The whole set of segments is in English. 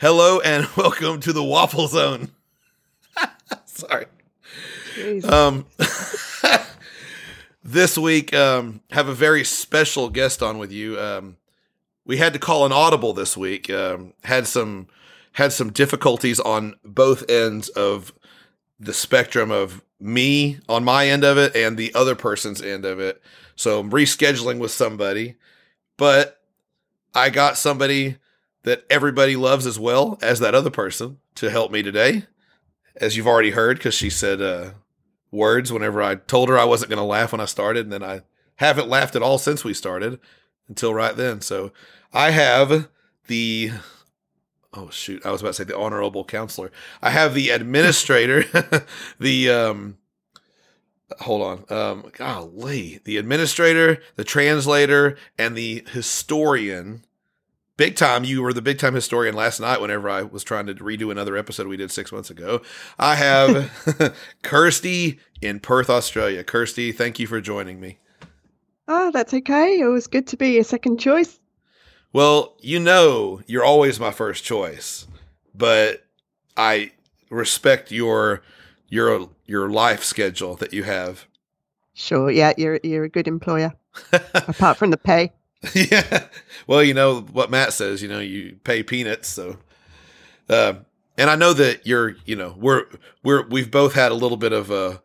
Hello and welcome to the Waffle Zone. Sorry. Um, this week, um, have a very special guest on with you. Um, we had to call an audible this week. Um, had some had some difficulties on both ends of the spectrum of me on my end of it and the other person's end of it. So I'm rescheduling with somebody, but I got somebody that everybody loves as well as that other person to help me today, as you've already heard, because she said uh, words whenever I told her I wasn't going to laugh when I started, and then I haven't laughed at all since we started until right then. So I have the oh shoot, I was about to say the honorable counselor. I have the administrator, the um hold on. Um golly, the administrator, the translator, and the historian. Big time, you were the big time historian last night whenever I was trying to redo another episode we did six months ago. I have Kirsty in Perth, Australia. Kirsty, thank you for joining me. Oh, that's okay. It was good to be a second choice. Well, you know, you're always my first choice, but I respect your your your life schedule that you have. Sure, yeah, you're you're a good employer. apart from the pay. yeah. Well, you know what Matt says, you know, you pay peanuts, so uh, and I know that you're, you know, we're we're we've both had a little bit of uh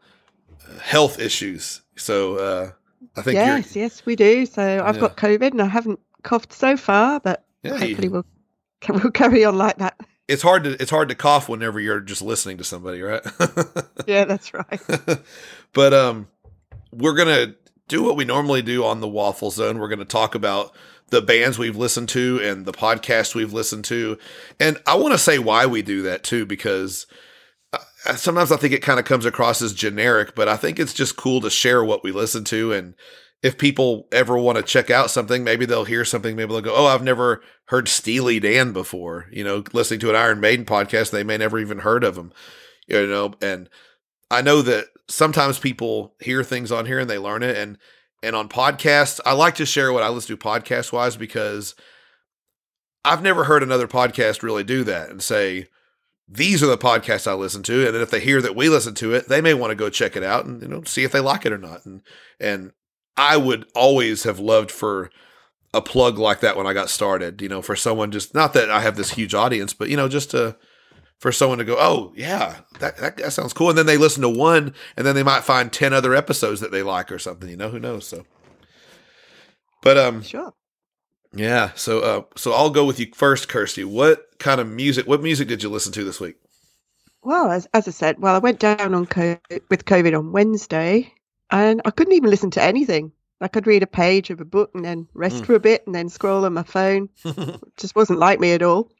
health issues. So uh I think Yes, yes, we do. So I've yeah. got COVID and I haven't coughed so far, but yeah, hopefully we'll we'll carry on like that. It's hard to it's hard to cough whenever you're just listening to somebody, right? yeah, that's right. but um, we're gonna do what we normally do on the Waffle Zone. We're gonna talk about the bands we've listened to and the podcasts we've listened to, and I want to say why we do that too, because uh, sometimes I think it kind of comes across as generic, but I think it's just cool to share what we listen to and if people ever want to check out something, maybe they'll hear something. Maybe they'll go, "Oh, I've never heard Steely Dan before." You know, listening to an Iron Maiden podcast, they may never even heard of them. You know, and I know that sometimes people hear things on here and they learn it, and and on podcasts, I like to share what I listen to podcast wise because I've never heard another podcast really do that and say these are the podcasts I listen to, and then if they hear that we listen to it, they may want to go check it out and you know see if they like it or not. And and I would always have loved for a plug like that when I got started, you know, for someone just not that I have this huge audience, but you know, just to for someone to go, oh yeah, that, that, that sounds cool, and then they listen to one, and then they might find ten other episodes that they like or something, you know, who knows? So, but um, sure, yeah. So uh, so I'll go with you first, Kirsty. What kind of music? What music did you listen to this week? Well, as, as I said, well, I went down on COVID, with COVID on Wednesday, and I couldn't even listen to anything. I could read a page of a book and then rest mm. for a bit and then scroll on my phone. just wasn't like me at all.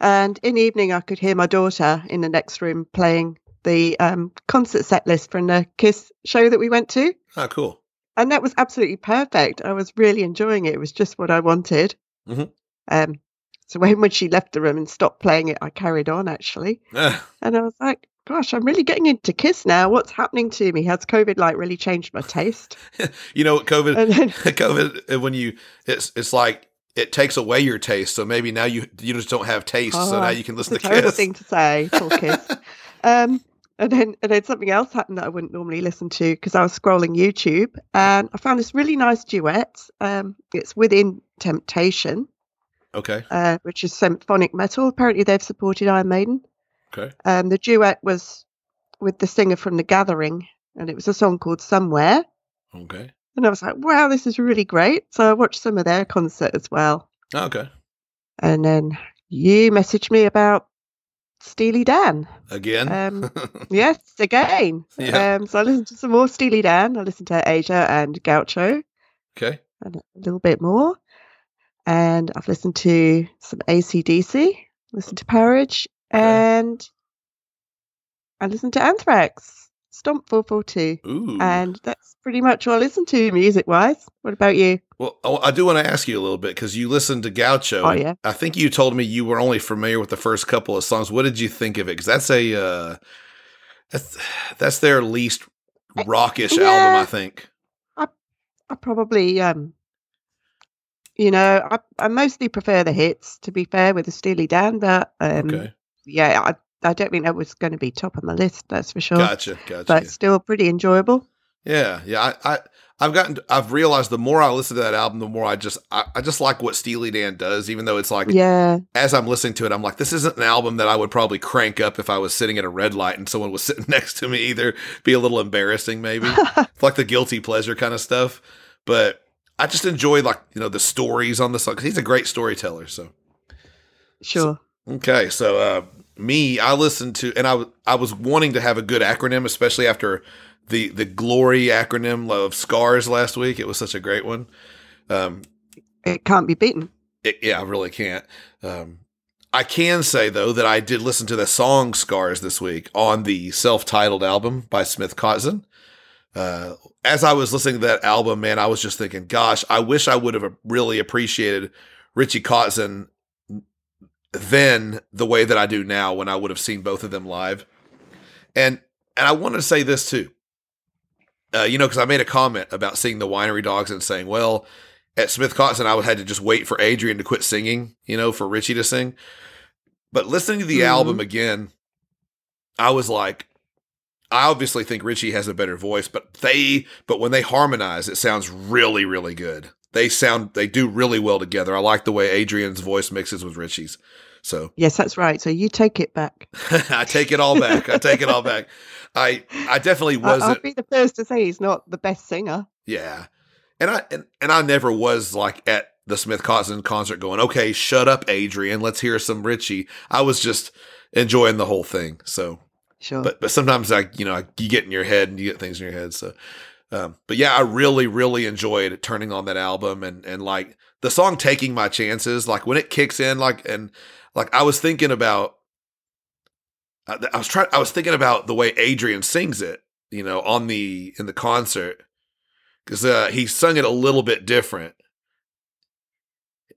And in the evening, I could hear my daughter in the next room playing the um, concert set list from the Kiss show that we went to. Oh, cool. And that was absolutely perfect. I was really enjoying it. It was just what I wanted. Mm-hmm. Um, so when, when she left the room and stopped playing it, I carried on actually. and I was like, gosh, I'm really getting into Kiss now. What's happening to me? Has COVID like really changed my taste? you know, COVID, then, COVID, uh, when you, it's, it's like, it takes away your taste. So maybe now you, you just don't have taste. Oh, so now you can listen to Kiss. thing to say, Kiss. um, and then, and then something else happened that I wouldn't normally listen to because I was scrolling YouTube and I found this really nice duet. Um, it's Within Temptation. Okay. Uh, which is symphonic metal. Apparently, they've supported Iron Maiden. Okay. Um, the duet was with the singer from The Gathering, and it was a song called Somewhere. Okay. And I was like, wow, this is really great. So I watched some of their concert as well. Okay. And then you messaged me about Steely Dan. Again? Um, yes, again. Yeah. Um, so I listened to some more Steely Dan. I listened to Aja and Gaucho. Okay. And a little bit more. And I've listened to some ACDC, listened to Parage, Okay. And I listened to Anthrax, Stomp 442. Ooh. And that's pretty much all I listen to music wise. What about you? Well, I do want to ask you a little bit because you listened to Gaucho. Oh, yeah. I think you told me you were only familiar with the first couple of songs. What did you think of it? Because that's a, uh, that's, that's their least rockish yeah, album, I think. I, I probably, um, You know, I, I mostly prefer the hits, to be fair, with the Steely Dan, but um, Okay. yeah, I, I don't think that was going to be top on the list, that's for sure. Gotcha. Gotcha. But still pretty enjoyable. Yeah, yeah. I, I I've gotten I've realized the more I listen to that album, the more I just I, I just like what Steely Dan does, even though it's like Yeah, as I'm listening to it, I'm like, this isn't an album that I would probably crank up if I was sitting at a red light and someone was sitting next to me either. Be a little embarrassing, maybe. It's like the guilty pleasure kind of stuff. But I just enjoy like, you know, the stories on the song because he's a great storyteller. So sure. Okay, so uh, me, I listened to, and I, I was wanting to have a good acronym, especially after the the glory acronym of scars last week. It was such a great one. Um, It can't be beaten. it, yeah, I really can't. Um, I can say though that I did listen to the song "Scars" this week on the self-titled album by Smith Kotzen. Uh, as I was listening to that album, man, I was just thinking, gosh, I wish I would have really appreciated Richie Kotzen then the way that I do now when I would have seen both of them live. And and I want to say this too. Uh, you know, because I made a comment about seeing the winery dogs and saying, well, at Smith Kotzen, I would had to just wait for Adrian to quit singing, you know, for Richie to sing. But listening to the Mhm. album again, I was like, I obviously think Richie has a better voice, but they, but when they harmonize, it sounds really, really good. They sound, they do really well together. I like the way Adrian's voice mixes with Richie's. So Yes, that's right. So you take it back. I take it all back. I take it all back. I, I definitely I, I'll be the first to say he's not the best singer. Yeah. And I and, and I never was like at the Smith Kotzen concert going, okay, shut up, Adrian. Let's hear some Richie. I was just enjoying the whole thing. So Sure. but but sometimes I you know you get in your head and you get things in your head. So um, but yeah, I really really enjoyed turning on that album and and like the song "Taking My Chances." Like when it kicks in, like and like I was thinking about. I I was trying. I was thinking about the way Adrian sings it, you know, on the in the concert, because uh, he sung it a little bit different,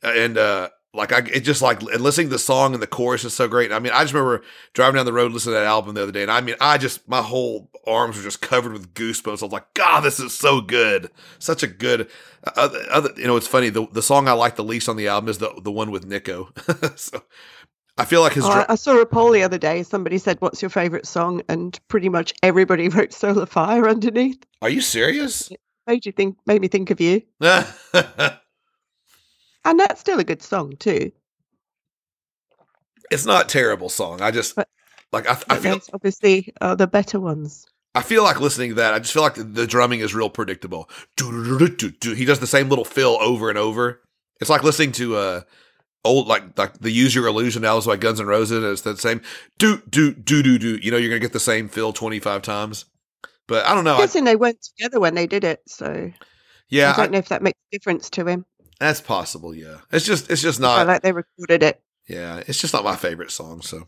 and uh, like I, it just like and listening to the song and the chorus is so great. I mean, I just remember driving down the road listening to that album the other day, and I mean, I just my whole arms were just covered with goosebumps. I was like, God, this is so good, such a good. Uh, other, you know, it's funny. The the song I like the least on the album is the the one with Nicko. so I feel like his. Oh, I, I saw a poll the other day. Somebody said, "What's your favorite song?" And pretty much everybody wrote "Solar Fire" underneath. Are you serious? Made you think? Made me think of you. And that's still a good song too. it's not a terrible song. I just But- like I, I feel obviously the better ones. I feel like listening to that. I just feel like the, the drumming is real predictable. He does the same little fill over and over. It's like listening to uh old like like the Use Your Illusion albums by Guns N' Roses. And it's the same do do do do do. You know, you're gonna get the same fill twenty five times. But I don't know. I'm I, guessing they weren't together when they did it, so yeah, I don't I- know if that makes a difference to him. That's possible. Yeah, it's just it's just not I like they recorded it. Yeah, it's just not my favorite song. So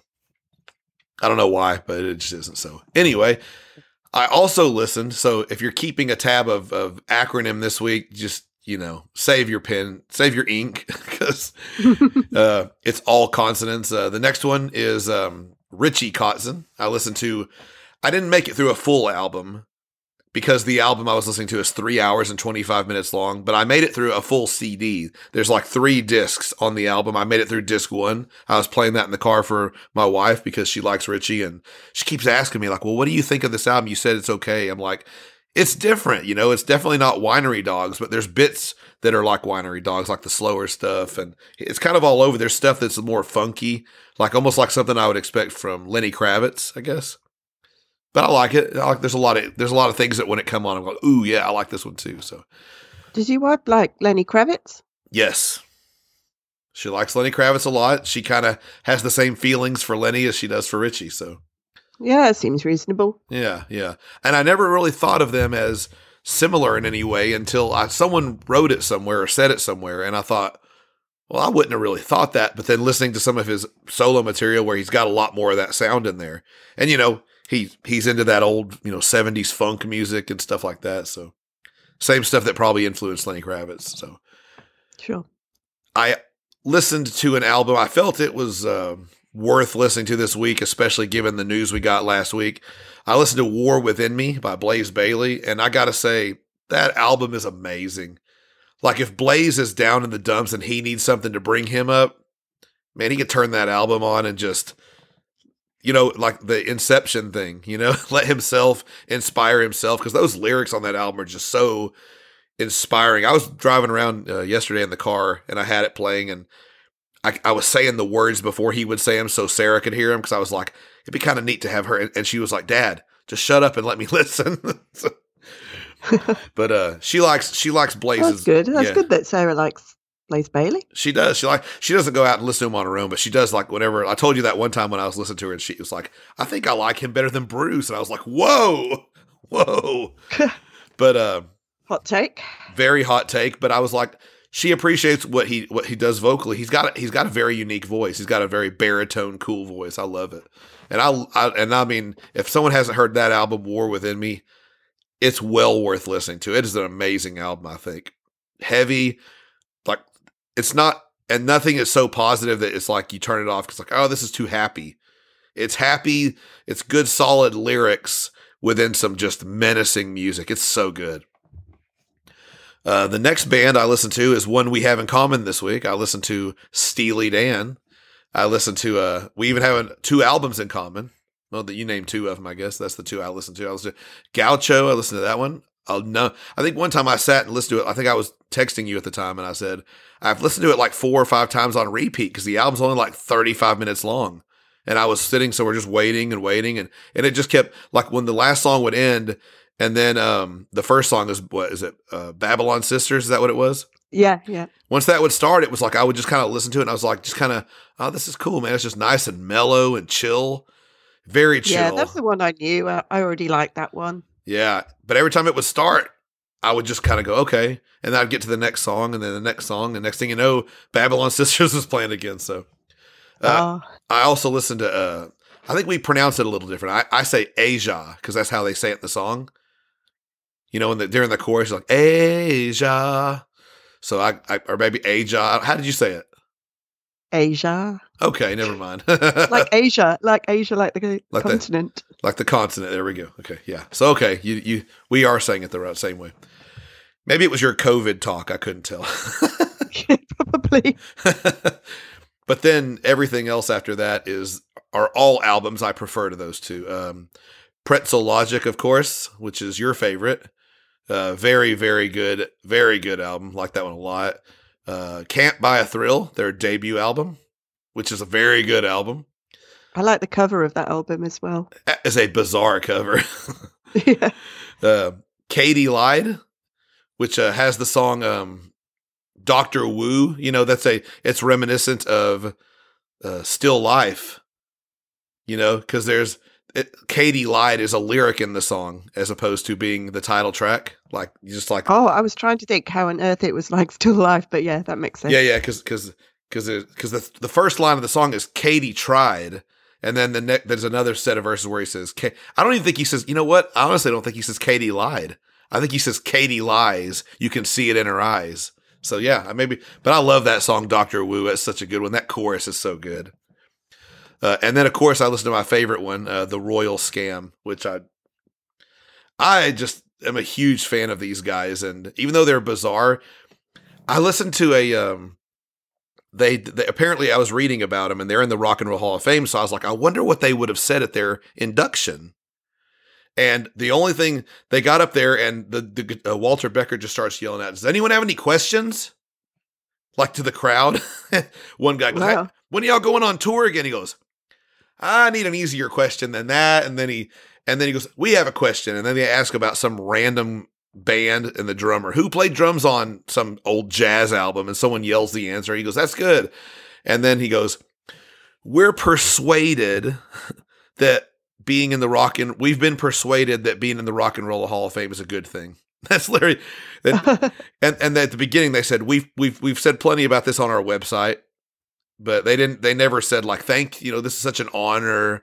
I don't know why, but it just isn't. So anyway, I also listened. So if you're keeping a tab of, of acronym this week, just you know, save your pen, save your ink, because uh, it's all consonants. Uh, the next one is um, Richie Kotzen. I listened to. I didn't make it through a full album because the album I was listening to is three hours and 25 minutes long, but I made it through a full CD. There's like three discs on the album. I made it through disc one. I was playing that in the car for my wife because she likes Richie and she keeps asking me, like, well, what do you think of this album? You said it's okay. I'm like, it's different. You know, it's definitely not winery dogs, but there's bits that are like winery dogs, like the slower stuff. And it's kind of all over. There's stuff that's more funky, like almost like something I would expect from Lenny Kravitz, I guess. But I like it. I like, there's a lot of there's a lot of things that when it come on, I'm like, ooh, yeah, I like this one too. So Does your wife like Lenny Kravitz? yes, she likes Lenny Kravitz a lot. She kind of has the same feelings for Lenny as she does for Richie. So Yeah, it seems reasonable. yeah, yeah. And I never really thought of them as similar in any way until I, someone wrote it somewhere or said it somewhere, and I thought, well, I wouldn't have really thought that. But then listening to some of his solo material where he's got a lot more of that sound in there, and you know, he he's into that old you know '70s funk music and stuff like that. So same stuff that probably influenced Lenny Kravitz. So Sure. I listened to an album. I felt it was um worth listening to this week, especially given the news we got last week. I listened to War Within Me by Blaze Bayley, and I got to say, that album is amazing. Like if Blaze is down in the dumps and he needs something to bring him up, man, he could turn that album on and just you know, like the Inception thing, you know, let himself inspire himself because those lyrics on that album are just so inspiring. I was driving around uh, yesterday in the car and I had it playing and I, I was saying the words before he would say them so Sarah could hear them because I was like, it'd be kind of neat to have her. And, she was like, Dad, just shut up and let me listen. so, but uh, she likes she likes Blazes. That's good. That's yeah. good that Sarah likes Blaze Bayley. She does. She like she doesn't go out and listen to him on her own, but she does like whenever I told you that one time when I was listening to her and she was like, I think I like him better than Bruce. And I was like, Whoa, whoa. but uh hot take. Very hot take. But I was like, she appreciates what he what he does vocally. He's got a, he's got a very unique voice. He's got a very baritone, cool voice. I love it. And I, I and I mean, if someone hasn't heard that album, War Within Me, it's well worth listening to. It is an amazing album. I think heavy, it's not and nothing is so positive that it's like you turn it off because like oh this is too happy. It's happy it's good solid lyrics within some just menacing music. It's so good. Uh, the next band i listen to is one we have in common this week. I listen to steely dan. I listen to uh we even have two albums in common. Well that you named two of them i guess. That's the two i listen to. I listen to gaucho i listen to that one I'll know. I think one time I sat and listened to it. I think I was texting you at the time, and I said I've listened to it like four or five times on repeat because the album's only like thirty five minutes long, and I was sitting somewhere just waiting and waiting, and and it just kept like when the last song would end, and then um the first song is what is it uh, Babylon Sisters? Is that what it was? Yeah, yeah. Once that would start, it was like I would just kind of listen to it, and I was like, just kind of, oh, this is cool, man. It's just nice and mellow and chill, very chill. Yeah, that's the one I knew. I already liked that one. Yeah, but every time it would start, I would just kind of go, okay. And then I'd get to the next song and then the next song. And next thing you know, Babylon Sisters was playing again. So uh, uh, I also listened to, uh, I think we pronounce it a little different. I, I say Asia because that's how they say it in the song. You know, in the, during the chorus, like Asia. So I, I, or maybe Asia. How did you say it? Asia. Okay, never mind. like Asia, like Asia, like the like continent. The, like the continent. There we go. Okay, yeah. So okay, you you we are saying it the right same way. Maybe it was your COVID talk. I couldn't tell. Probably. but then everything else after that is are all albums I prefer to those two. Um, Pretzel Logic, of course, which is your favorite. Uh, very, very good, very good album. Like that one a lot. Uh, Can't Buy a Thrill, their debut album, which is a very good album. I like the cover of that album as well. It's a bizarre cover. yeah. Uh, Katy Lied, which uh, has the song um, Doctor Wu. You know, that's a it's reminiscent of uh, Still Life. You know, because there's it, Katy Lied is a lyric in the song as opposed to being the title track. Like you just like oh, I was trying to think how on earth it was like Still alive, but yeah, that makes sense. Yeah, yeah, because because because because the the first line of the song is Katy tried. And then the ne- there's another set of verses where he says, I don't even think he says, you know what? I honestly don't think he says Katy lied. I think he says Katy lies. You can see it in her eyes. So yeah, maybe, but I love that song, Doctor Wu. It's such a good one. That chorus is so good. Uh, and then of course I listen to my favorite one, uh, the Royal Scam, which I, I just am a huge fan of these guys, and even though they're bizarre, I listened to a um, they, they, apparently I was reading about them and they're in the Rock and Roll Hall of Fame. So I was like, I wonder what they would have said at their induction. And the only thing they got up there, and the, the uh, Walter Becker just starts yelling out, "Does anyone have any questions?" Like to the crowd. One guy goes, wow. "When are y'all going on tour again?" He goes, "I need an easier question than that." And then he and then he goes, "We have a question." And then they ask about some random band and the drummer who played drums on some old jazz album, and someone yells the answer. He goes, "That's good," and then he goes, "We're persuaded that." being in the rock and we've been persuaded that being in the rock and roll hall of fame is a good thing that's literally and, and and at the beginning they said we've we've we've said plenty about this on our website but they didn't they never said like thank you know this is such an honor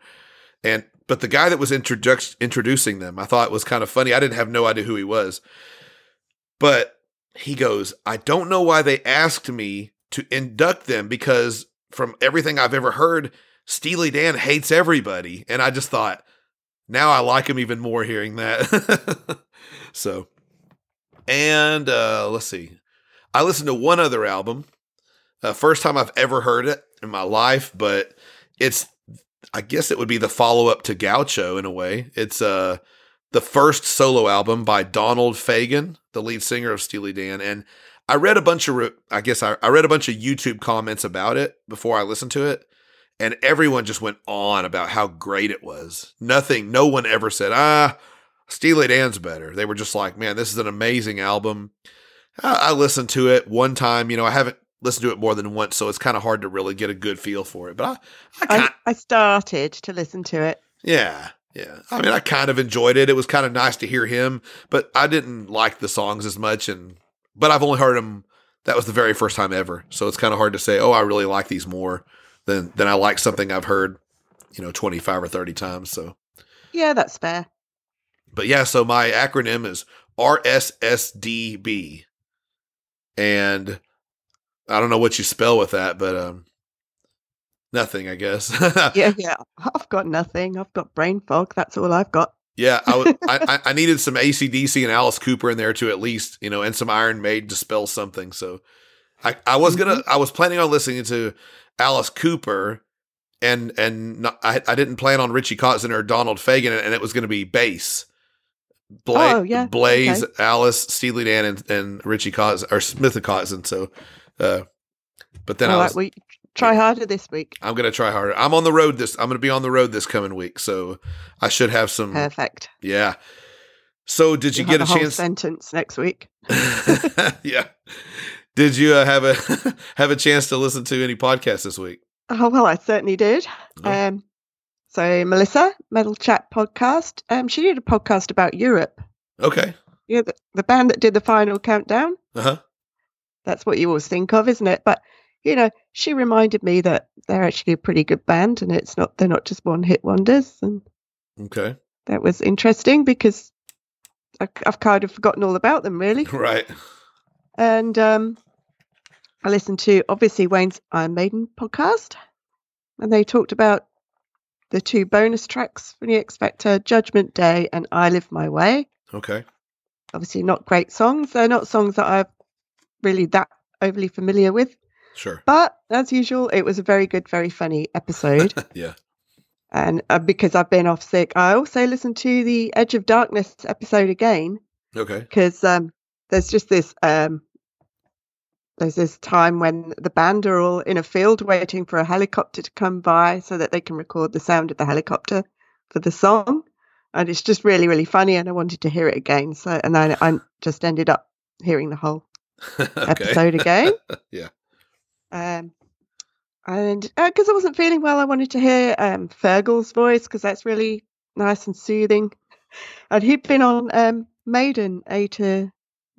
and but the guy that was introduc- introducing them i thought it was kind of funny i didn't have no idea who he was but he goes i don't know why they asked me to induct them because from everything i've ever heard Steely Dan hates everybody. And I just thought, now I like him even more hearing that. so, and uh, let's see. I listened to one other album. Uh, first time I've ever heard it in my life, but it's I guess it would be the follow up to Gaucho in a way. It's uh the first solo album by Donald Fagen, the lead singer of Steely Dan, and I read a bunch of re- I guess I, I read a bunch of YouTube comments about it before I listened to it, and everyone just went on about how great it was. Nothing, no one ever said ah Steely Dan's better. They were just like, man, this is an amazing album. I, I listened to it one time. You know, I haven't listened to it more than once, so it's kind of hard to really get a good feel for it. But I, I, I, kind, I started to listen to it. yeah, yeah. I mean, I kind of enjoyed it. It was kind of nice to hear him, but I didn't like the songs as much. And but I've only heard him. That was the very first time ever, so it's kind of hard to say. Oh, I really like these more than than I like something I've heard, you know, twenty five or thirty times. So Yeah, that's fair. But yeah, so my acronym is RSSDB. And I don't know what you spell with that, but um nothing, I guess. Yeah, yeah. I've got nothing. I've got brain fog. That's all I've got. yeah, I, w- I, I- needed some ACDC and Alice Cooper in there too, at least, you know, and some Iron Maiden to spell something. So I, I was gonna, I was planning on listening to Alice Cooper, and and not, I, I didn't plan on Richie Kotzen or Donald Fagen, and it was going to be bass. Bla- Oh, yeah, Blaze, okay. Alice, Steely Dan, and, and Richie Kotzen or Smith and Kotzen. So, uh, but then all I right, was, we try harder this week. I'm gonna try harder. I'm on the road this. I'm gonna be on the road this coming week, so I should have some. Perfect. Yeah. So did you You'll get a chance? sentence next week. yeah. Did you uh, have a have a chance to listen to any podcasts this week? Oh well, I certainly did. Oh. Um, so Melissa, Metal Chat podcast. Um, she did a podcast about Europe. Okay. Yeah, the, the band that did the final countdown. Uh huh. That's what you always think of, isn't it? But you know, she reminded me that they're actually a pretty good band, and it's not they're not just one hit wonders, and Okay. that was interesting because I, I've kind of forgotten all about them really. Right. And um, I listened to obviously Wayne's Iron Maiden podcast, and they talked about the two bonus tracks from the X Factor, Judgment Day and I Live My Way. Okay. Obviously, not great songs. They're not songs that I'm really that overly familiar with, Sure. but as usual, it was a very good, very funny episode. Yeah. and uh, because I've been off sick, I also listened to the Edge of Darkness episode again Okay. because um, there's just this um, there's this time when the band are all in a field waiting for a helicopter to come by so that they can record the sound of the helicopter for the song and it's just really really funny and i wanted to hear it again so and then i just ended up hearing the whole okay. episode again Yeah. um and because i wasn't feeling well i wanted to hear um fergal's voice because that's really nice and soothing and he'd been on um maiden a to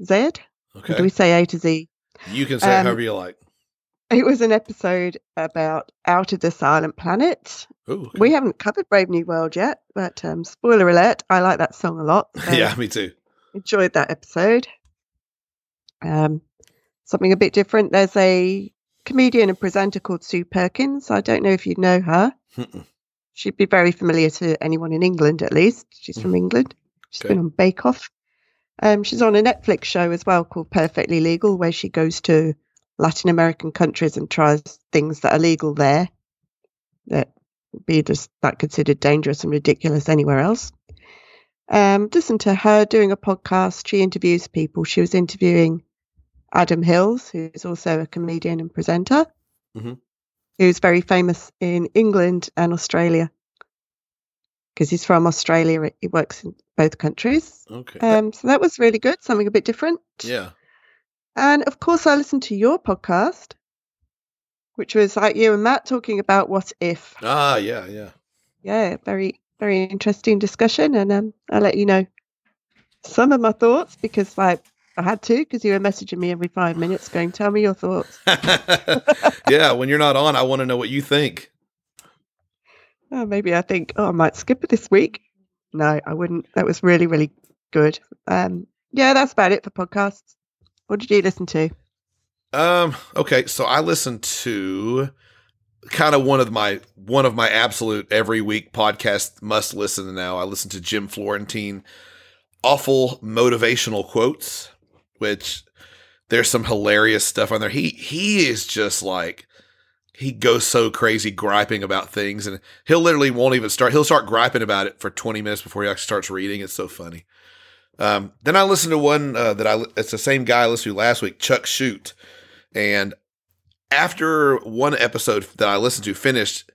z Or do we say A to Z? You can say Um, however you like. It was an episode about Out of the Silent Planet. Ooh. okay. We haven't covered Brave New World yet, but um, spoiler alert, I like that song a lot. so yeah, me too. Enjoyed that episode. Um, something a bit different. There's a comedian and presenter called Sue Perkins. I don't know if you know her. Mm-mm. She'd be very familiar to anyone in England, at least. She's from England. She's Okay. been on Bake Off. Um, she's on a Netflix show as well called Perfectly Legal, where she goes to Latin American countries and tries things that are legal there that would be just that considered dangerous and ridiculous anywhere else. Um, listen to her doing a podcast. She interviews people. She was interviewing Adam Hills, who's also a comedian and presenter, Mhm. who's very famous in England and Australia because he's from Australia. He works in both countries. Okay. Um, so that was really good, something a bit different. yeah. And of course, I listened to your podcast, which was like you and Matt talking about what if. Ah, yeah, yeah. Yeah, very, very interesting discussion. And um, I'll let you know some of my thoughts because, like, I had to because you were messaging me every five minutes going, tell me your thoughts. yeah, when you're not on, I want to know what you think. Oh, maybe I think, oh, I might skip it this week. No, I wouldn't. That was really, really good. Um, yeah, that's about it for podcasts. What did you listen to? Um, okay, so I listened to kind of one of my one of my absolute every week podcast must listen now. I listened to Jim Florentine awful motivational quotes, which there's some hilarious stuff on there. He he is just like he goes so crazy griping about things and he'll literally won't even start he'll start griping about it for 20 minutes before he actually starts reading. It's so funny. Um, then i listened to one uh, that i it's the same guy i listened to last week Chuck Shute and after one episode that i listened to finished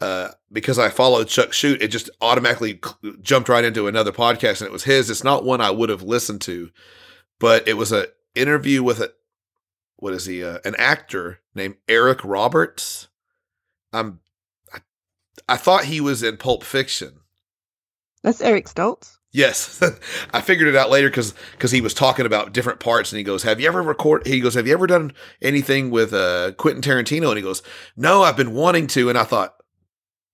uh, because i followed Chuck Shute it just automatically jumped right into another podcast and it was his. It's not one i would have listened to but it was a interview with a what is he? Uh, an actor named Eric Roberts. Um, I, I thought he was in Pulp Fiction. That's Eric Stoltz. Yes, I figured it out later because because he was talking about different parts, and he goes, "Have you ever record?" He goes, "Have you ever done anything with uh, Quentin Tarantino?" And he goes, "No, I've been wanting to." And I thought,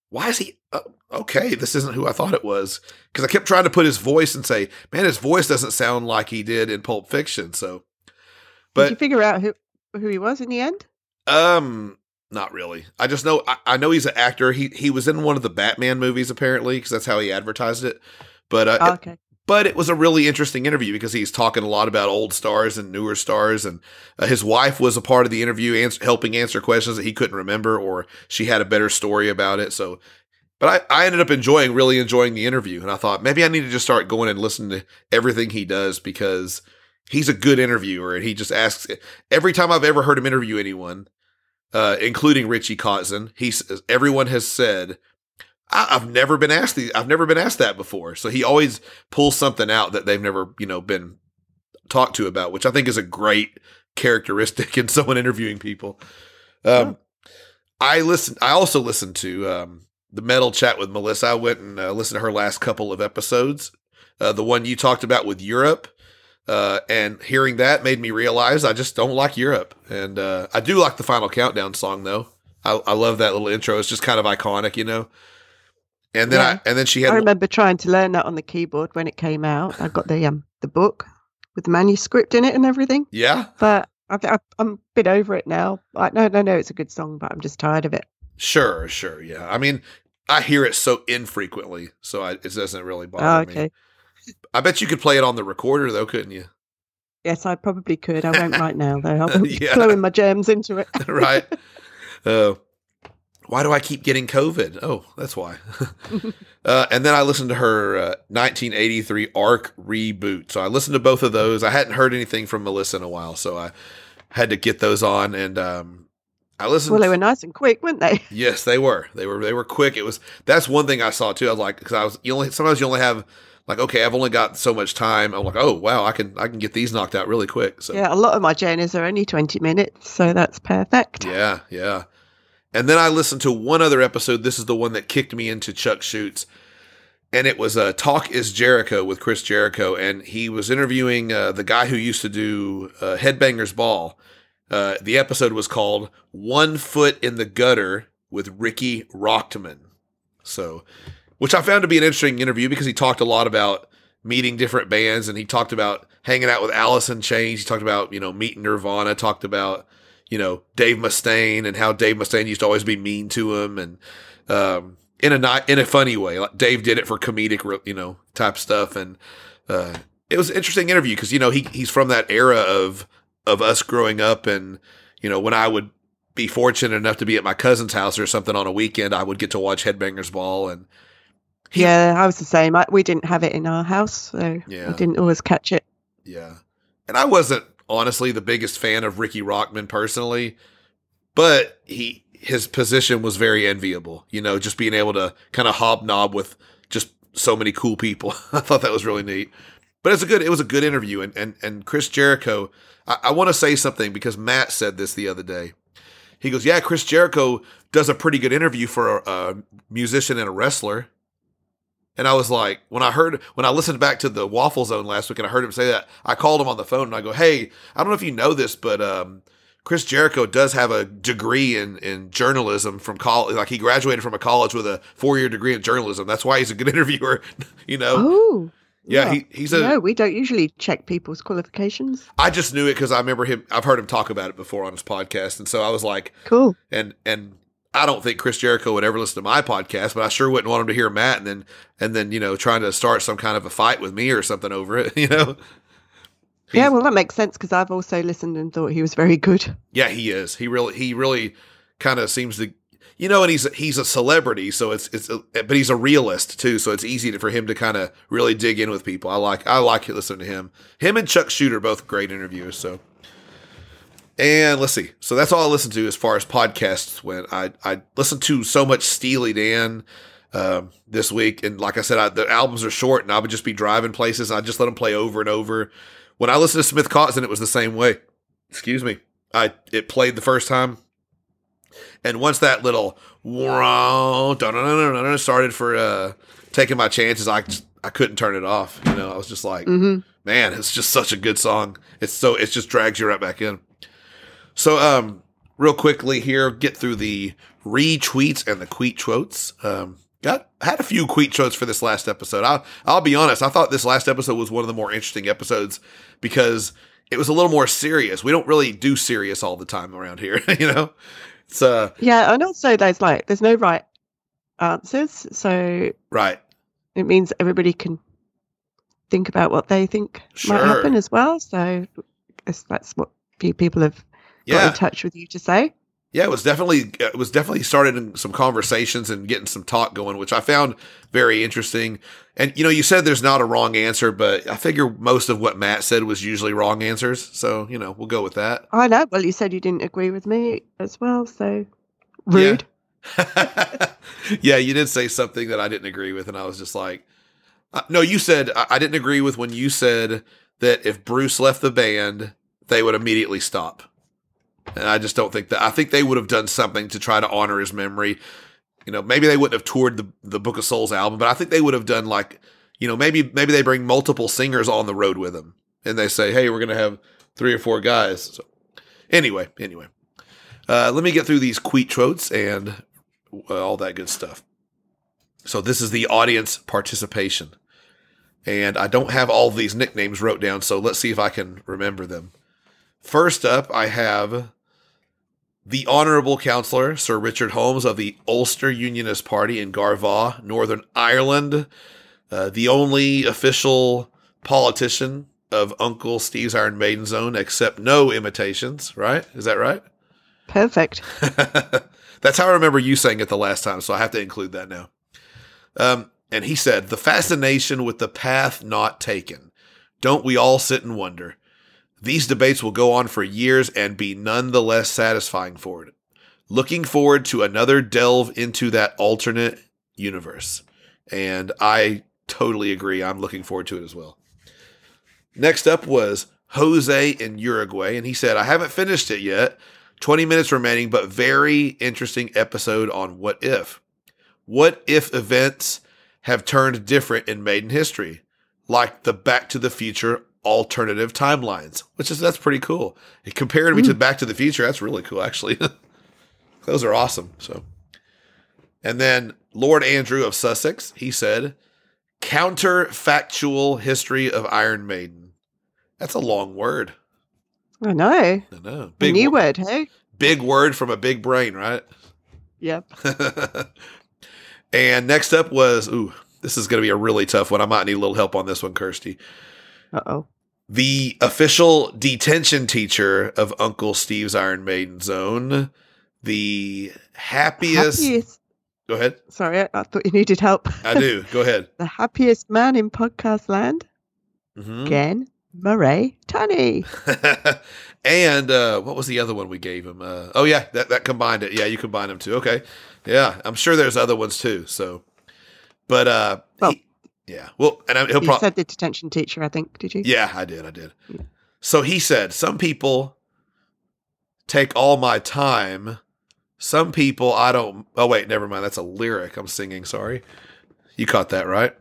"Why is he?" Okay, this isn't who I thought it was because I kept trying to put his voice and say, "Man, his voice doesn't sound like he did in Pulp Fiction." So but Did you figure out who who he was in the end? Um, not really. I just know I, I know he's an actor. He he was in one of the Batman movies apparently because that's how he advertised it. But uh, oh, okay. It, but it was a really interesting interview because he's talking a lot about old stars and newer stars, and uh, his wife was a part of the interview, answer, helping answer questions that he couldn't remember, or she had a better story about it. So, but I, I ended up enjoying, really enjoying the interview, and I thought maybe I need to just start going and listening to everything he does because he's a good interviewer and he just asks every time I've ever heard him interview anyone, uh, including Richie Kotzen, he's everyone has said, I, have never been asked the, I've never been asked that before. So he always pulls something out that they've never, you know, been talked to about, which I think is a great characteristic in someone interviewing people. Um, I listened, I also listened to, um, the metal chat with Melissa. I went and uh, listened to her last couple of episodes. Uh, the one you talked about with Europe, uh, and hearing that made me realize I just don't like Europe. And uh, I do like the Final Countdown song though. I, I, love that little intro. It's just kind of iconic, you know. And then yeah. I and then she had. I remember trying to learn that on the keyboard when it came out. I got the um the book with the manuscript in it and everything. Yeah. But I, am a bit over it now. I, no, no, no. It's a good song, but I'm just tired of it. Sure, sure. Yeah. I mean, I hear it so infrequently, so I, it doesn't really bother oh, okay. me. I bet you could play it on the recorder though, couldn't you? Yes, I probably could. I won't right now though. I'll be yeah. blowing my germs into it. right. Uh, why do I keep getting COVID? Oh, that's why. uh, and then I listened to her uh, 1983 ARC reboot. So I listened to both of those. I hadn't heard anything from Melissa in a while, so I had to get those on. And um, I listened. Well, they were nice and quick, weren't they? Yes, they were. They were. They were quick. It was. That's one thing I saw too. I was like, because I was. You only sometimes you only have like okay i've only got so much time i'm like oh wow i can i can get these knocked out really quick so yeah a lot of my journeys are only 20 minutes so that's perfect yeah yeah and then i listened to one other episode this is the one that kicked me into Chuck Shute's and it was a uh, talk is jericho with chris jericho and he was interviewing uh, the guy who used to do uh, headbangers ball uh, the episode was called one foot in the gutter with Riki Rachtman so which I found to be an interesting interview because he talked a lot about meeting different bands and he talked about hanging out with Alice in Chains. He talked about, you know, meeting Nirvana, talked about, you know, Dave Mustaine and how Dave Mustaine used to always be mean to him and, um, in a not in a funny way. Like Dave did it for comedic, you know, type stuff. And, uh, it was an interesting interview because, you know, he, he's from that era of, of us growing up and, you know, when I would be fortunate enough to be at my cousin's house or something on a weekend, I would get to watch Headbangers Ball and, he, yeah, I was the same. I, we didn't have it in our house, so yeah. we didn't always catch it. Yeah, and I wasn't honestly the biggest fan of Riki Rachtman personally, but he his position was very enviable. You know, just being able to kind of hobnob with just so many cool people. I thought that was really neat. But it's a good. It was a good interview, and and and Chris Jericho. I, I want to say something because Matt said this the other day. He goes, "Yeah, Chris Jericho does a pretty good interview for a, a musician and a wrestler." And I was like, when I heard, when I listened back to the Waffle Zone last week and I heard him say that, I called him on the phone and I go, Hey, I don't know if you know this, but, um, Chris Jericho does have a degree in, in journalism from college. Like he graduated from a college with a four year degree in journalism. That's why he's a good interviewer, you know? Oh. Yeah, He, he's a. No, we don't usually check people's qualifications. I just knew it because I remember him. I've heard him talk about it before on his podcast, and so I was like, "Cool." And and I don't think Chris Jericho would ever listen to my podcast, but I sure wouldn't want him to hear Matt and then and then you know trying to start some kind of a fight with me or something over it. You know. Yeah, well, that makes sense because I've also listened and thought he was very good. Yeah, he is. He really, he really kind of seems to, you know, and he's he's a celebrity, so it's it's, but he's a realist too, so it's easy to, for him to kind of really dig in with people. I like I like listening to him. Him and Chuck Shooter are both great interviewers. So, and let's see. So that's all I listened to as far as podcasts went. I I listened to so much Steely Dan. Um, this week, and like I said, I, the albums are short, and I would just be driving places. I just let them play over and over. When I listened to Smith Kotzen, it was the same way. Excuse me. I it played the first time, and once that little started for uh, taking my chances, I just, I couldn't turn it off. You know, I was just like, hmm man, it's just such a good song. It's so it just drags you right back in. So, um, real quickly here, get through the retweets and the tweet quotes. Um, got had a few tweet quotes for this last episode. I'll I'll be honest, I thought this last episode was one of the more interesting episodes because it was a little more serious. We don't really do serious all the time around here, you know. It's uh Yeah, and also there's like there's no right answers, so right. it means everybody can think about what they think might happen as well. So that's what few people have got in touch with you to say. Yeah, it was definitely it was definitely started some conversations and getting some talk going, which I found very interesting. And you know, you said there's not a wrong answer, but I figure most of what Matt said was usually wrong answers. So you know, we'll go with that. I know. Well, you said you didn't agree with me as well, so rude. yeah, you did say something that I didn't agree with, and I was just like, uh, no, you said I, I didn't agree with when you said that if Bruce left the band, they would immediately stop. And I just don't think that. I think they would have done something to try to honor his memory. You know, maybe they wouldn't have toured the the Book of Souls album, but I think they would have done like, you know, maybe maybe they bring multiple singers on the road with them, and they say, hey, we're gonna have three or four guys. So, anyway, anyway, uh, let me get through these tweet quotes and uh, all that good stuff. So this is the audience participation. And I don't have all these nicknames wrote down, so let's see if I can remember them. First up, I have the Honorable Counselor, Sir Richard Holmes of the Ulster Unionist Party in Garvagh, Northern Ireland, uh, the only official politician of Uncle Steve's Iron Maiden Zone, except no imitations, right? Is that right? Perfect. That's how I remember you saying it the last time, so I have to include that now. Um, and he said, The fascination with the path not taken. Don't we all sit and wonder? These debates will go on for years and be none the less satisfying for it. Looking forward to another delve into that alternate universe. And I totally agree. I'm looking forward to it as well. Next up was Jose in Uruguay, and he said, I haven't finished it yet. 20 minutes remaining, but very interesting episode on what if. What if events have turned different in Maiden history, like the Back to the Future alternative timelines, which is that's pretty cool. It compared me to Back to the Future. That's really cool, actually. Those are awesome. So, and then Lord Andrew of Sussex, he said, counterfactual history of Iron Maiden. That's a long word. I know. I know. Big new wo- word, hey? Big word from a big brain, right? Yep. and next up was, ooh, this is going to be a really tough one. I might need a little help on this one, Kirsty. Uh oh. The official detention teacher of Uncle Steve's Iron Maiden Zone, the happiest. Happiest. Go ahead. Sorry, I, I thought you needed help. I do. Go ahead. the happiest man in podcast land, Mhm. again, Murray Tunney. and uh, what was the other one we gave him? Uh, oh yeah, that that combined it. Yeah, you combined them too. Okay, yeah, I'm sure there's other ones too. So, but uh, Well- he- yeah, well, and I, he'll probably said the detention teacher, I think. Did you? yeah, I did, I did. Yeah. So he said, some people take all my time. Some people I don't. Oh wait, never mind. That's a lyric I'm singing. Sorry, you caught that right.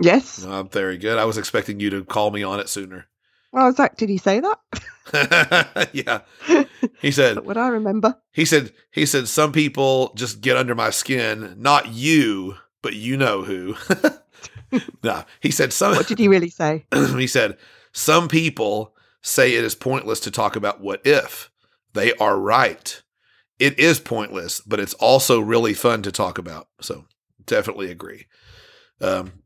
Yes. No, I'm very good. I was expecting you to call me on it sooner. Well, I was like, did he say that? yeah, he said. What I remember. He said he said some people just get under my skin, not you, but you know who. no, he said some What did he really say? he said some people say it is pointless to talk about what if. They are right. It is pointless, but it's also really fun to talk about. So, definitely agree. Um,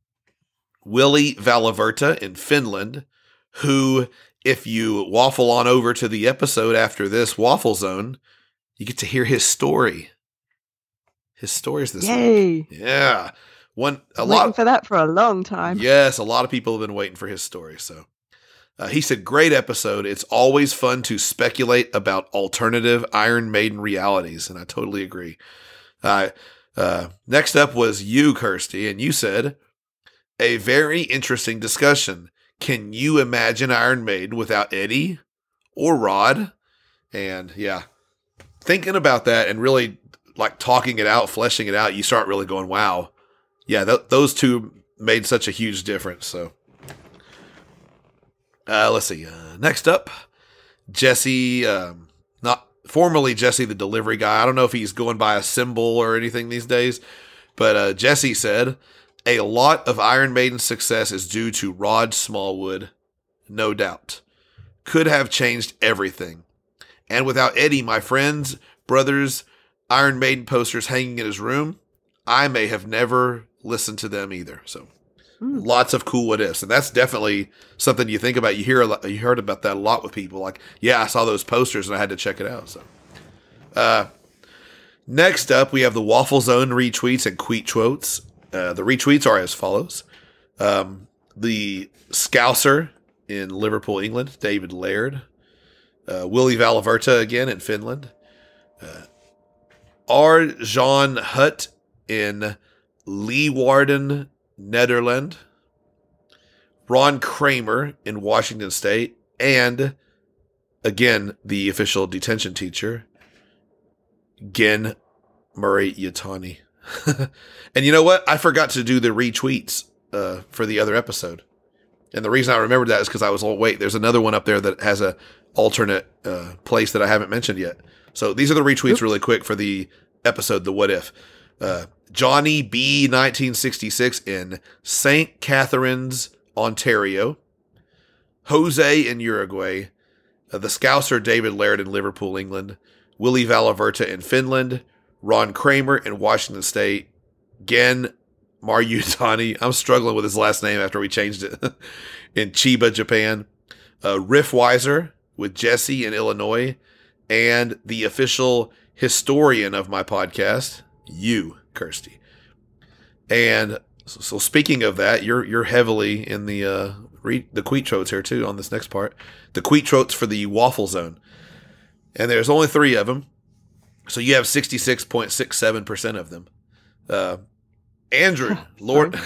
Willie Valaverta in Finland, who, if you waffle on over to the episode after this Waffle Zone, you get to hear his story. His story is this Yay! week. Yeah. One a Waiting lot for that for a long time. Yes, a lot of people have been waiting for his story. So uh, he said, Great episode. It's always fun to speculate about alternative Iron Maiden realities. And I totally agree. Uh, uh, next up was you, Kirsty, and you said, A very interesting discussion. Can you imagine Iron Maiden without Eddie or Rod? And yeah, thinking about that and really like talking it out, fleshing it out, you start really going, wow. Yeah, th- those two made such a huge difference. So, uh, let's see. Uh, next up, Jesse, um, not formerly Jesse the delivery guy. I don't know if he's going by a symbol or anything these days, but uh, Jesse said a lot of Iron Maiden's success is due to Rod Smallwood, no doubt. Could have changed everything. And without Eddie, my friends, brothers, Iron Maiden posters hanging in his room, I may have never listened to them either. So Mm. lots of cool what ifs, and that's definitely something you think about. You hear a lot, you heard about that a lot with people. Like, yeah, I saw those posters and I had to check it out. So, uh, next up we have the Waffle Zone retweets and tweet quotes. Uh, the retweets are as follows: um, the Scouser in Liverpool, England, David Laird, uh, Willie Valaverta again in Finland, uh, R. Jean Hutt in Leeuwarden, Netherlands, Ron Kramer in Washington State, and again, the official detention teacher, Gen Murray Yatani. and you know what? I forgot to do the retweets uh, for the other episode. And the reason I remembered that is because I was, oh, wait, there's another one up there that has a alternate uh, place that I haven't mentioned yet. So these are the retweets Oops. really quick for the episode, The What If. Uh, Johnny B. 1966 in St. Catharines, Ontario. Jose in Uruguay. Uh, the Scouser David Laird in Liverpool, England. Willie Valaverta in Finland. Ron Kramer in Washington State. Gen Maryutani. I'm struggling with his last name after we changed it. in Chiba, Japan. Uh, Riff Weiser with Jesse in Illinois. And the official historian of my podcast, you, Kirsty. And so, so speaking of that, you're you're heavily in the uh re- the Queetrotes here too on this next part. The Queetrotes for the Waffle Zone. And there's only 3 of them. So you have 66.67% of them. Uh Andrew, Lord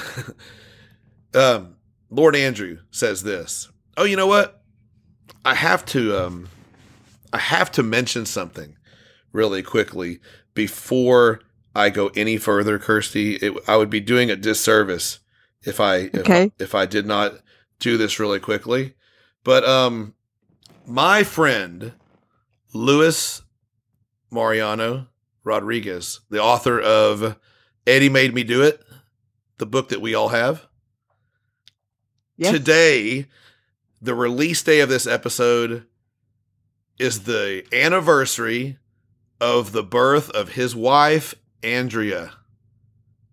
um Lord Andrew says this. Oh, you know what? I have to um I have to mention something really quickly before I go any further, Kirsty. It, I would be doing a disservice if I if, Okay. if I did not do this really quickly. But um, my friend Luis Mariano Rodriguez, the author of Eddie Made Me Do It, the book that we all have. Yes. Today, the release day of this episode is the anniversary of the birth of his wife, Andrea.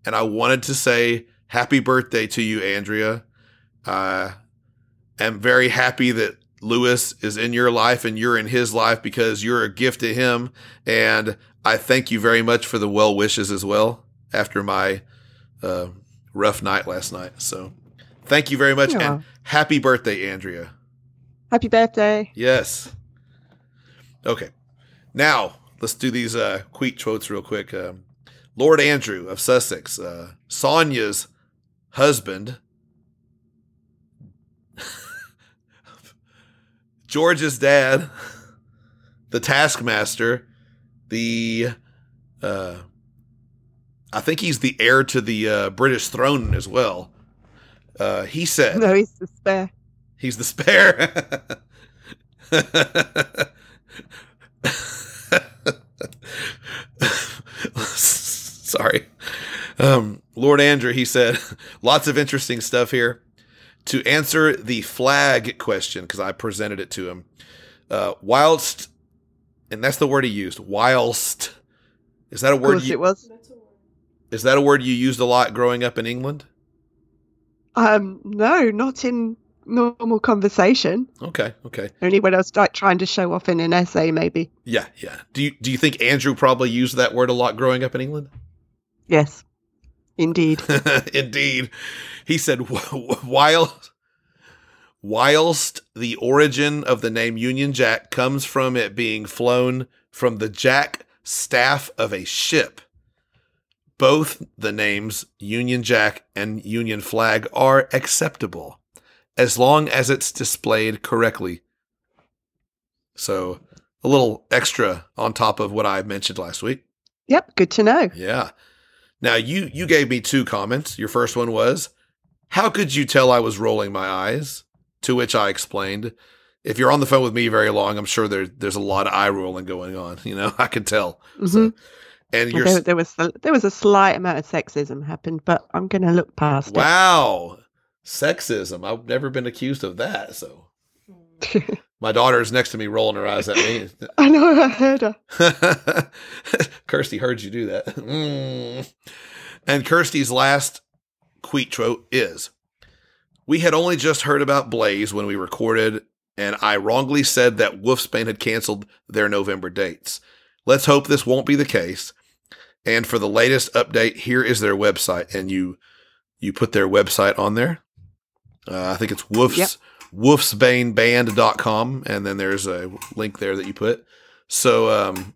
And I wanted to say happy birthday to you, Andrea. I am very happy that Luis is in your life and you're in his life because you're a gift to him. And I thank you very much for the well wishes as well after my uh, rough night last night. So thank you very much. Aw. And happy birthday, Andrea. Happy birthday. Yes. Okay. Now let's do these uh, quotes real quick. Um, Lord Andrew of Sussex, uh, Sonia's husband, George's dad, the Taskmaster, the uh, I think he's the heir to the uh, British throne as well. Uh, he said, No, he's the spare. He's the spare. Sorry. Um, Lord Andrew, he said, lots of interesting stuff here. To answer the flag question, because I presented it to him, uh, whilst, and that's the word he used, whilst. Is that a word? You, it was. is that a word you used a lot growing up in England? Um, no, not in normal conversation. Okay, okay. Only when I was like trying to show off in an essay, maybe. Yeah, yeah. Do you do you think Andrew probably used that word a lot growing up in England? Yes, indeed. Indeed. He said while whilst the origin of the name Union Jack comes from it being flown from the jack staff of a ship. Both the names Union Jack and Union Flag are acceptable as long as it's displayed correctly. So, a little extra on top of what I mentioned last week. Yep, good to know. Yeah. Now you you gave me two comments. Your first one was, "How could you tell I was rolling my eyes?" To which I explained, "If you're on the phone with me very long, I'm sure there there's a lot of eye rolling going on. You know, I can tell." Mhm. So, and you're There, there was a, there was a slight amount of sexism happened, but I'm going to look past wow, sexism. I've never been accused of that. So it. my daughter is next to me, rolling her eyes at me. I know, I heard her. Kirsty heard you do that. Mm. And Kirsty's last quote is We had only just heard about Blaze when we recorded, and I wrongly said that Wolfsbane had canceled their November dates. Let's hope this won't be the case. And for the latest update, here is their website. And you you put their website on there. Uh, I think it's Wolfs Yep. wolfsbaneband.com and then there's a link there that you put. So um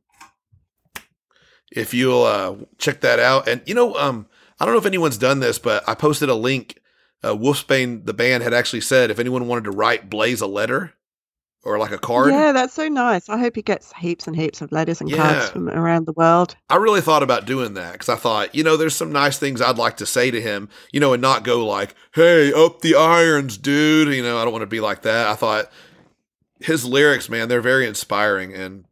if you'll uh check that out and you know um I don't know if anyone's done this but I posted a link uh Wolfsbane the band had actually said if anyone wanted to write Blaze a letter or like a card. Yeah, that's so nice. I hope he gets heaps and heaps of letters and Yeah. cards from around the world. I really thought about doing that because I thought, you know, there's some nice things I'd like to say to him, you know, and not go like, hey, up the irons, dude. You know, I don't want to be like that. I thought his lyrics, man, they're very inspiring. And,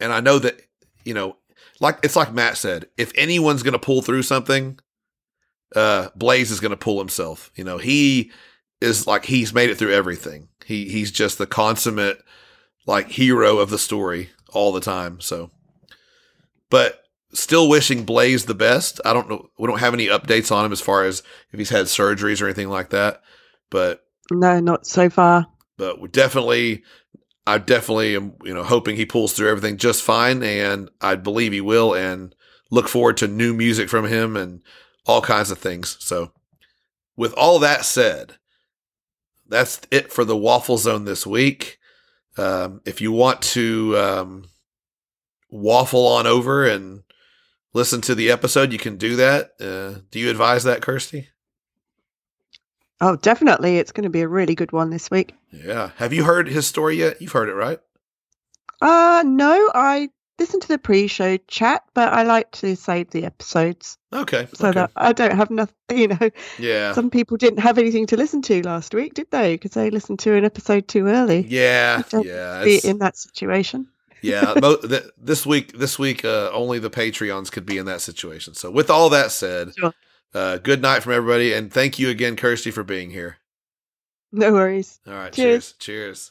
and I know that, you know, like, it's like Matt said, if anyone's going to pull through something, uh, Blaze is going to pull himself. You know, he is like, he's made it through everything. He, he's just the consummate, like, hero of the story all the time. So, but still wishing Blaze the best. I don't know. We don't have any updates on him as far as if he's had surgeries or anything like that. But No, not so far. but we definitely, I definitely am you know hoping he pulls through everything just fine, and I believe he will, and look forward to new music from him and all kinds of things. So, with all that said, that's it for the Waffle Zone this week. Um, if you want to um, waffle on over and listen to the episode, you can do that. Uh, do you advise that, Kirsty? Oh, definitely. It's going to be a really good one this week. Yeah. Have you heard his story yet? You've heard it, right? Uh, no, I listened to the pre show chat, but I like to save the episodes Okay. so okay. that I don't have nothing, you know. yeah. Some people didn't have anything to listen to last week, did they? Because they listened to an episode too early. Yeah, yeah, Be in that situation. yeah. Mo- th- this week, this week, uh, only the Patreons could be in that situation. So, with all that said, Sure. uh, good night from everybody, and thank you again, Kirsty, for being here. No worries. All right, Cheers. cheers. cheers.